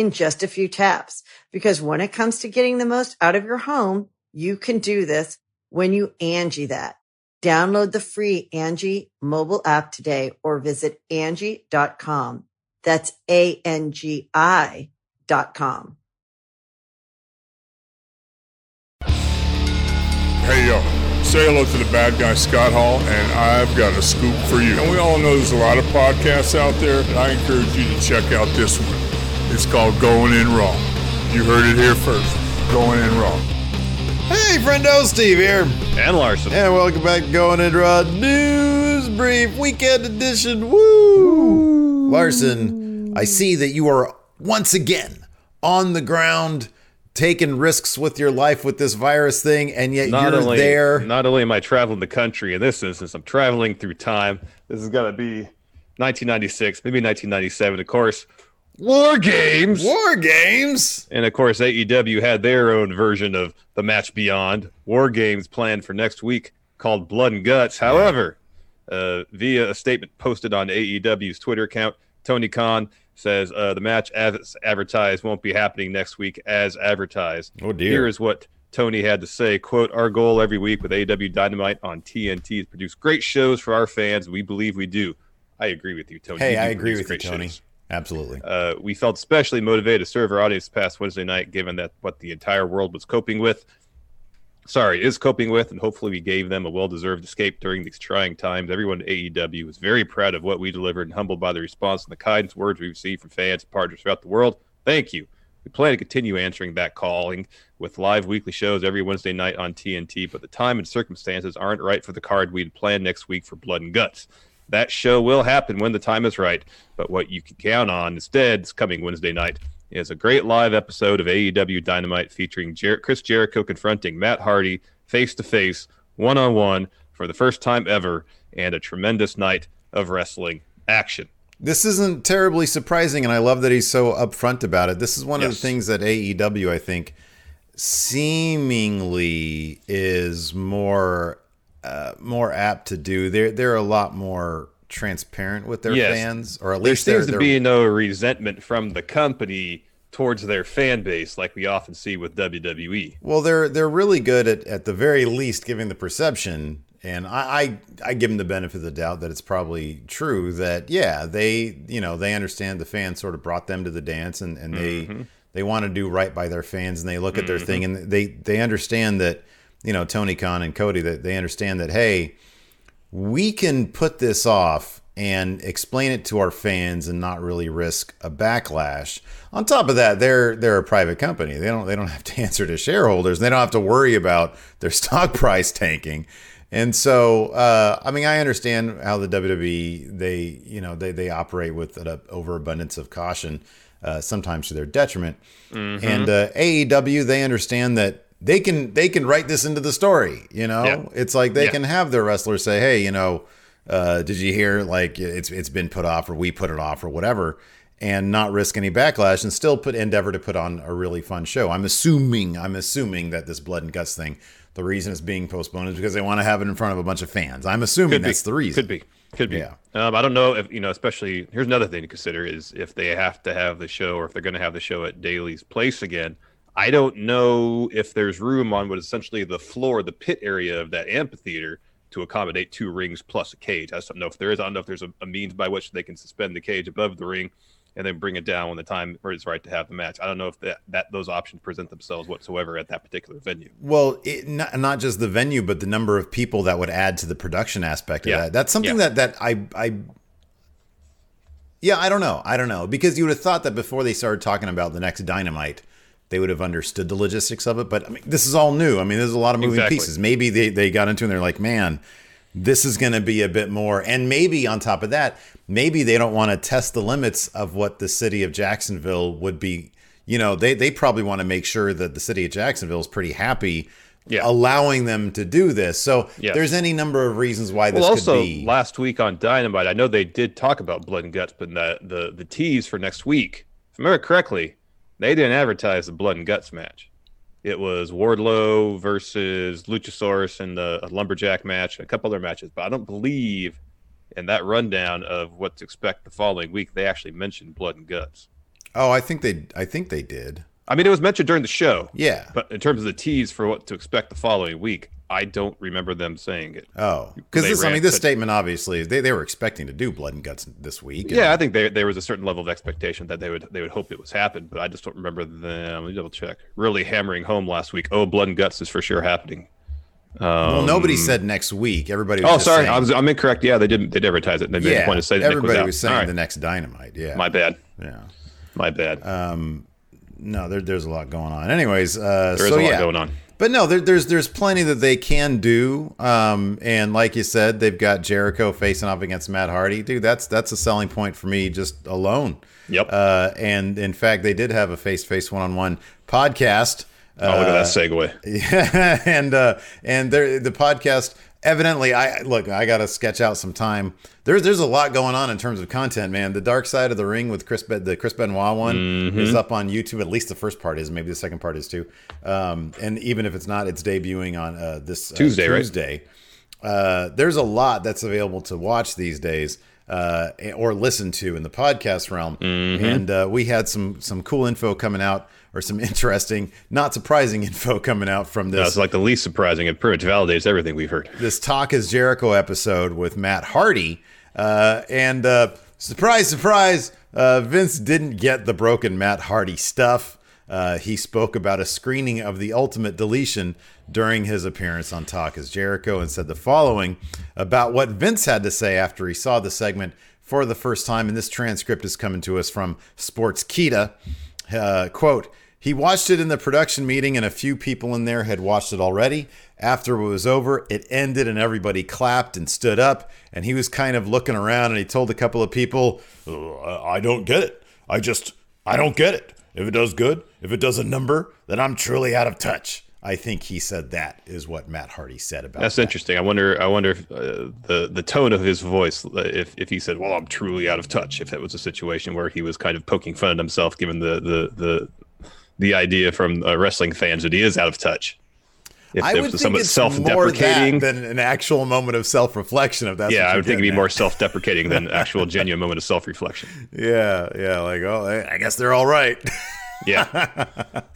in just a few taps. Because when it comes to getting the most out of your home, you can do this when you Angie that. Download the free Angie mobile app today or visit Angie.com. That's A-N-G-I dot com. Hey yo, say hello to the bad guy Scott Hall, and I've got a scoop for you. And we all know there's a lot of podcasts out there, but I encourage you to check out this one. It's called Going In Raw. You heard it here first. Going In Raw. Hey, friendo, Steve here. And Larson. And welcome back to Going In Raw News Brief Weekend Edition. Woo! Larson, I see that you are once again on the ground taking risks with your life with this virus thing, and yet Not you're only, there. not only am I traveling the country in this instance, I'm traveling through time. This is going to be 1996, maybe 1997, of course. War Games. War games. And of course, AEW had their own version of the match beyond War Games planned for next week called Blood and Guts. However, uh, via a statement posted on AEW's Twitter account, Tony Khan says uh, the match as advertised won't be happening next week as advertised. Oh, dear. Here is what Tony had to say. Quote, our goal every week with AEW Dynamite on TNT is produce great shows for our fans. We believe we do. I agree with you, Tony. Hey, You I agree with you, great Tony. Absolutely. Uh, we felt especially motivated to serve our audience past Wednesday night, given that what the entire world was coping with. Sorry, is coping with, and hopefully we gave them a well-deserved escape during these trying times. Everyone at AEW was very proud of what we delivered and humbled by the response and the kindness words we received from fans and partners throughout the world. Thank you. We plan to continue answering that calling with live weekly shows every Wednesday night on TNT, but the time and circumstances aren't right for the card we'd planned next week for Blood and Guts. That show will happen when the time is right, but what you can count on instead is coming Wednesday night is a great live episode of AEW Dynamite featuring Jer- Chris Jericho confronting Matt Hardy face to face, one on one, for the first time ever, and a tremendous night of wrestling action. This isn't terribly surprising, and I love that he's so upfront about it. This is one of the things that AEW, I think, seemingly is more uh, more apt to do. They're they're a lot more transparent with their Yes. fans, or at least they're, seems to be no resentment from the company towards their fan base like we often see with. WWE. well, they're they're really good at at the very least giving the perception. And I, I I give them the benefit of the doubt that it's probably true that yeah they you know they understand the fans sort of brought them to the dance and, and they Mm-hmm. they want to do right by their fans and they look at their thing and they they understand that you know Tony Khan and Cody that they understand that hey we can put this off and explain it to our fans and not really risk a backlash. On top of that, they're they're a private company. They don't they don't have to answer to shareholders. They don't have to worry about their stock price tanking. And so, uh, I mean, I understand how the WWE they you know they they operate with an overabundance of caution, uh, sometimes to their detriment. And uh, AEW they understand that they can they can write this into the story. You know, Yeah. it's like they Yeah. can have their wrestlers say, "Hey, you know, uh, did you hear? Like it's it's been put off, or we put it off, or whatever." And not risk any backlash, and still put endeavor to put on a really fun show. I'm assuming, I'm assuming that this blood and guts thing, the reason it's being postponed is because they want to have it in front of a bunch of fans. I'm assuming Could that's be. the reason. Could be. Could be. Yeah. Um, I don't know if you know. Especially here's another thing to consider: is if they have to have the show, or if they're going to have the show at Daily's place again. I don't know if there's room on what is essentially the floor, the pit area of that amphitheater to accommodate two rings plus a cage. I just don't know if there is. I don't know if there's a, a means by which they can suspend the cage above the ring. and then bring it down when the time is right to have the match. I don't know if that, that those options present themselves whatsoever at that particular venue. Well, it, not, not just the venue, but the number of people that would add to the production aspect of Yeah. that. That's something Yeah. that that I I. Yeah, I don't know. I don't know because you would have thought that before they started talking about the next dynamite, they would have understood the logistics of it. But I mean, this is all new. I mean, there's a lot of moving Exactly. pieces. Maybe they they got into it and they're like, man, this is going to be a bit more. And maybe on top of that, maybe they don't want to test the limits of what the city of Jacksonville would be. You know, they they probably want to make sure that the city of Jacksonville is pretty happy. Yeah. allowing them to do this. So Yes. there's any number of reasons why this Well, could also be. last week on Dynamite, I know they did talk about blood and guts, but the the the tease for next week, if I remember correctly, they didn't advertise the blood and guts match. It was Wardlow versus Luchasaurus in the lumberjack match, a couple other matches, but I don't believe in that rundown of what to expect the following week they actually mentioned blood and guts. oh, I think they I think they did. I mean, it was mentioned during the show. Yeah. But in terms of the tease for what to expect the following week, I don't remember them saying it. Oh, because this I mean this statement obviously they, they were expecting to do blood and guts this week. Yeah, I think there there was a certain level of expectation that they would they would hope it was happen, but I just don't remember them. Let me double check. Really hammering home last week. Oh, blood and guts is for sure happening. well, nobody said next week. Everybody. Was Oh, sorry, saying- I was I'm incorrect. Yeah, they didn't they advertise it. They made yeah, a point to say everybody was, out. was saying right. the next dynamite. Yeah, My bad. yeah. My bad. No, there, there's a lot going on. Anyways, uh, there is so a lot yeah. going on. But no, there, there's there's plenty that they can do. Um, and like you said, they've got Jericho facing off against Matt Hardy. Dude, that's that's a selling point for me just alone. Yep. Uh, and in fact, they did have a face to face one on one podcast. Oh, look at that uh, segue. Yeah, and uh, and there the podcast. Evidently, I look. I got to sketch out some time. There's there's a lot going on in terms of content, man. The Dark Side of the Ring with Chris, the Chris Benoit one Mm-hmm. is up on YouTube. At least the first part is. Maybe the second part is too. Um, and even if it's not, it's debuting on uh, this uh, Tuesday, right? Tuesday. Uh, there's a lot that's available to watch these days uh, or listen to in the podcast realm. Mm-hmm. And uh, we had some some cool info coming out, or some interesting, not surprising info coming out from this That's like the least surprising. It pretty much validates everything we've heard. this Talk is Jericho episode with Matt Hardy. Uh, and uh, surprise, surprise, uh, Vince didn't get the broken Matt Hardy stuff. Uh, he spoke about a screening of the Ultimate Deletion during his appearance on Talk is Jericho and said the following about what Vince had to say after he saw the segment for the first time. And this transcript is coming to us from Sportskeeda. Uh, quote, he watched it in the production meeting, and a few people in there had watched it already. After it was over, it ended, and everybody clapped and stood up. And he was kind of looking around, and he told a couple of people, "Uh, I don't get it. I just, I don't get it. If it does good, if it does a number, then I'm truly out of touch. I think he said that is what Matt Hardy said about That's that. interesting. I wonder. I wonder if uh, the the tone of his voice, uh, if if he said, "Well, I'm truly out of touch," if that was a situation where he was kind of poking fun at himself, given the the the the idea from uh, wrestling fans that he is out of touch. If I would think it's more self-deprecating, that than an actual moment of self-reflection. If that's yeah, I would think it'd be getting more self-deprecating than actual genuine moment of self-reflection. Yeah, yeah, like oh, I guess they're all right. Yeah,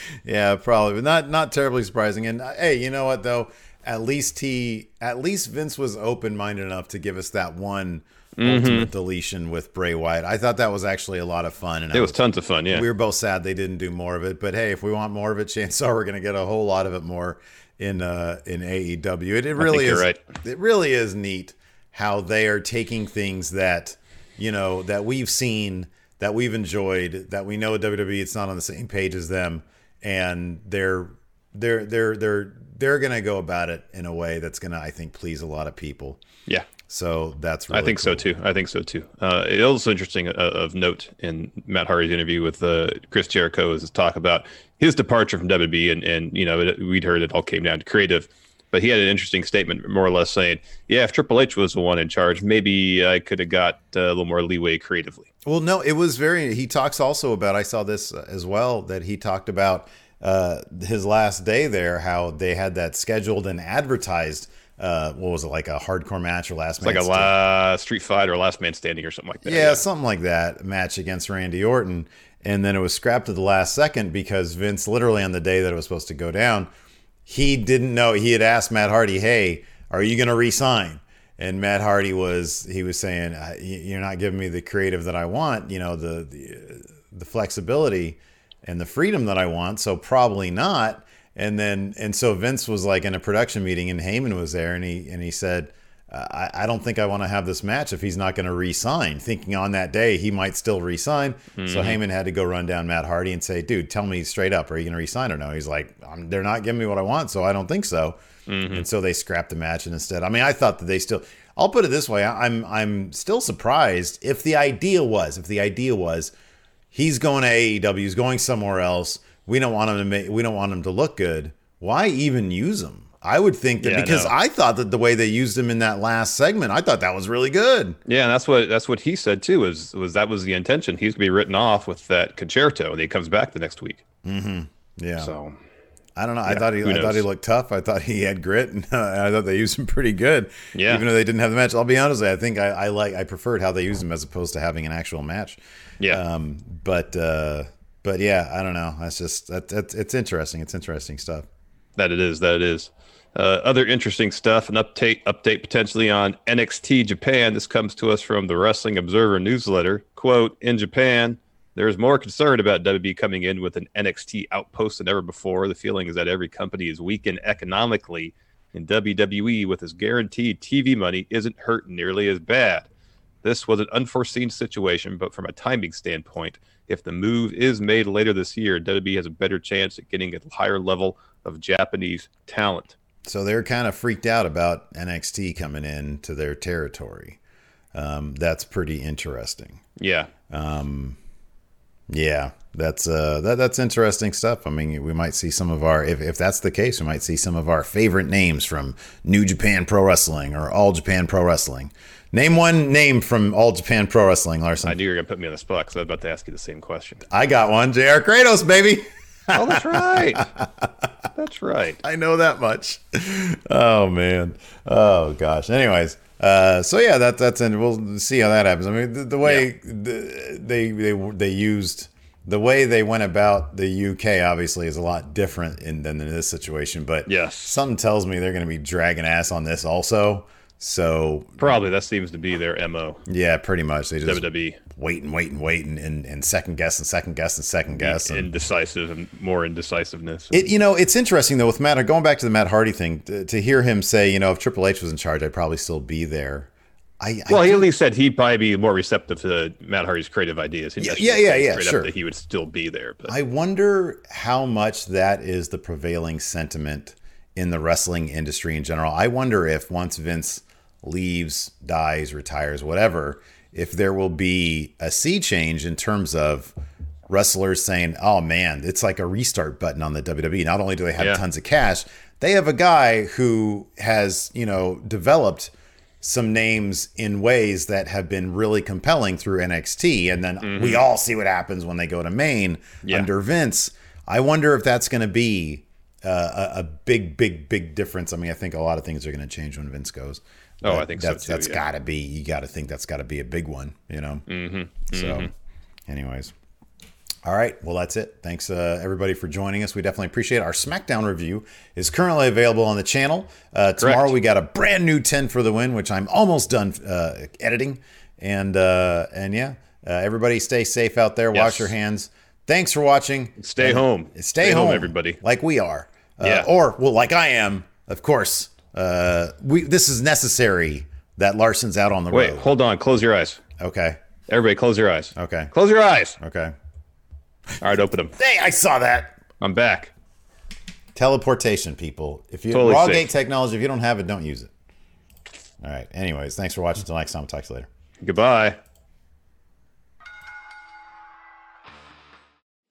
yeah, probably, but not not terribly surprising. And uh, hey, you know what though? At least he, at least Vince was open minded enough to give us that one Mm-hmm. ultimate deletion with Bray Wyatt. I thought that was actually a lot of fun, and it was tons of fun. Yeah, we were both sad they didn't do more of it. But hey, if we want more of it, chances are we're going to get a whole lot of it more in uh, in AEW. It, it really is. right. It really is neat how they are taking things that you know that we've seen, that we've enjoyed, that we know at WWE it's not on the same page as them, and they're they're they're they're they're going to go about it in a way that's going to I think please a lot of people. yeah. So that's really I think so too. I think so too. Uh, it also interesting uh, of note in Matt Hardy's interview with uh, Chris Jericho is his talk about his departure from WWE, and and you know it, we'd heard it all came down to creative, but he had an interesting statement, more or less saying, "Yeah, if Triple H was the one in charge, maybe I could have got uh, a little more leeway creatively." Well, no, it was very. He talks also about. I saw this uh, as well that he talked about uh, his last day there. How they had that scheduled and advertised. Uh, what was it like a hardcore match or last It's like a man la- street fight or last man standing or something like that. yeah, something like that match against Randy Orton, and then it was scrapped at the last second because Vince, literally on the day that it was supposed to go down, he didn't know. He had asked Matt Hardy, "Hey, are you going to resign?" and Matt Hardy was he was saying you're not giving me the creative that I want, you know, the the, the flexibility and the freedom that I want, so probably not. And then and so Vince was like in a production meeting and Heyman was there and he and he said I, I don't think I want to have this match if he's not going to re-sign. Thinking on that day he might still re-sign, mm-hmm. so Heyman had to go run down Matt Hardy and say, "Dude, tell me straight up, are you going to re-sign or no?" He's like, "They're not giving me what I want, so I don't think so." Mm-hmm. And so they scrapped the match and instead. I mean, I thought that they still. I'll put it this way: I'm I'm still surprised if the idea was if the idea was he's going to AEW, he's going somewhere else. We don't want him to make, we don't want him to look good. Why even use him? I would think that yeah, because no. I thought that the way they used him in that last segment, I thought that was really good. Yeah, and that's what that's what he said too. Was was that was the intention? He's gonna be written off with that con-chair-to, and he comes back the next week. Mm-hmm. Yeah. So I don't know. Yeah, I thought he I thought he looked tough. I thought he had grit, and uh, I thought they used him pretty good. Yeah. Even though they didn't have the match, I'll be honest. I think I, I like I preferred how they used him as opposed to having an actual match. Yeah. Um. But uh. But yeah, I don't know. That's just that, that's it's interesting. It's interesting stuff. That it is. That it is. Uh, other interesting stuff, an update update potentially on NXT Japan. This comes to us from the Wrestling Observer newsletter. Quote, in Japan, there is more concern about WB coming in with an NXT outpost than ever before. The feeling is that every company is weakened economically, and WWE, with its guaranteed TV money, isn't hurt nearly as bad. This was an unforeseen situation, but from a timing standpoint, if the move is made later this year, WWE has a better chance at getting a higher level of Japanese talent. So they're kind of freaked out about NXT coming in to their territory. Um, that's pretty interesting. Yeah. Um, yeah, that's uh, that, that's interesting stuff. I mean, we might see some of our, if, if that's the case, we might see some of our favorite names from New Japan Pro Wrestling or All Japan Pro Wrestling. Name one name from All Japan Pro Wrestling, Larson. I knew you were gonna put me on the spot because I was about to ask you the same question. I got one, Jr. Kratos, baby. oh, that's right. That's right. I know that much. Oh man. Oh gosh. Anyways, uh, so yeah, that that's and we'll see how that happens. I mean, the, the way yeah. the, they they they used the way they went about the UK obviously is a lot different in, than in this situation. But yes, something tells me they're going to be dragging ass on this also. So probably that seems to be their mo. Yeah, pretty much. They just WWE wait and wait and wait and, and, and second guess and second guess and second guess and indecisive and more indecisiveness. It you know it's interesting though with Matt going back to the Matt Hardy thing to, to hear him say you know if Triple H was in charge I'd probably still be there. I, well, I he at least said he'd probably be more receptive to Matt Hardy's creative ideas. He'd yeah, yeah, yeah, yeah sure. That he would still be there. But I wonder how much that is the prevailing sentiment in the wrestling industry in general. I wonder if once Vince leaves, dies, retires, whatever, if there will be a sea change in terms of wrestlers saying, "Oh man, it's like a restart button on the WWE." Not only do they have yeah. tons of cash, they have a guy who has, you know, developed some names in ways that have been really compelling through NXT and then mm-hmm. we all see what happens when they go to main yeah. under Vince. I wonder if that's going to be uh, a, a big big big difference. I mean, I think a lot of things are going to change when Vince goes. Oh, I think that's so too, that's yeah. got to be. You got to think that's got to be a big one. You know. Mm-hmm. So, mm-hmm. anyways. All right. Well, that's it. Thanks, uh, everybody, for joining us. We definitely appreciate it. Our SmackDown review is currently available on the channel. Uh, tomorrow, we got a brand new 10 for the win, which I'm almost done uh, editing. And uh, and yeah, uh, everybody stay safe out there. Yes. Wash your hands. Thanks for watching. Stay and home. Stay, stay home, home, everybody. Like we are. Uh, yeah. Or, well, like I am, of course. Uh, we This is necessary that Larson's out on the Wait, road. Wait, hold on. Close your eyes. Okay. Everybody, close your eyes. Okay. Close your eyes. Okay. All right, open them. Hey, I saw that. I'm back. Teleportation, people. If you totally raw gate technology, if you don't have it, don't use it. All right. Anyways, thanks for watching. Until next time, talk to you later. Goodbye.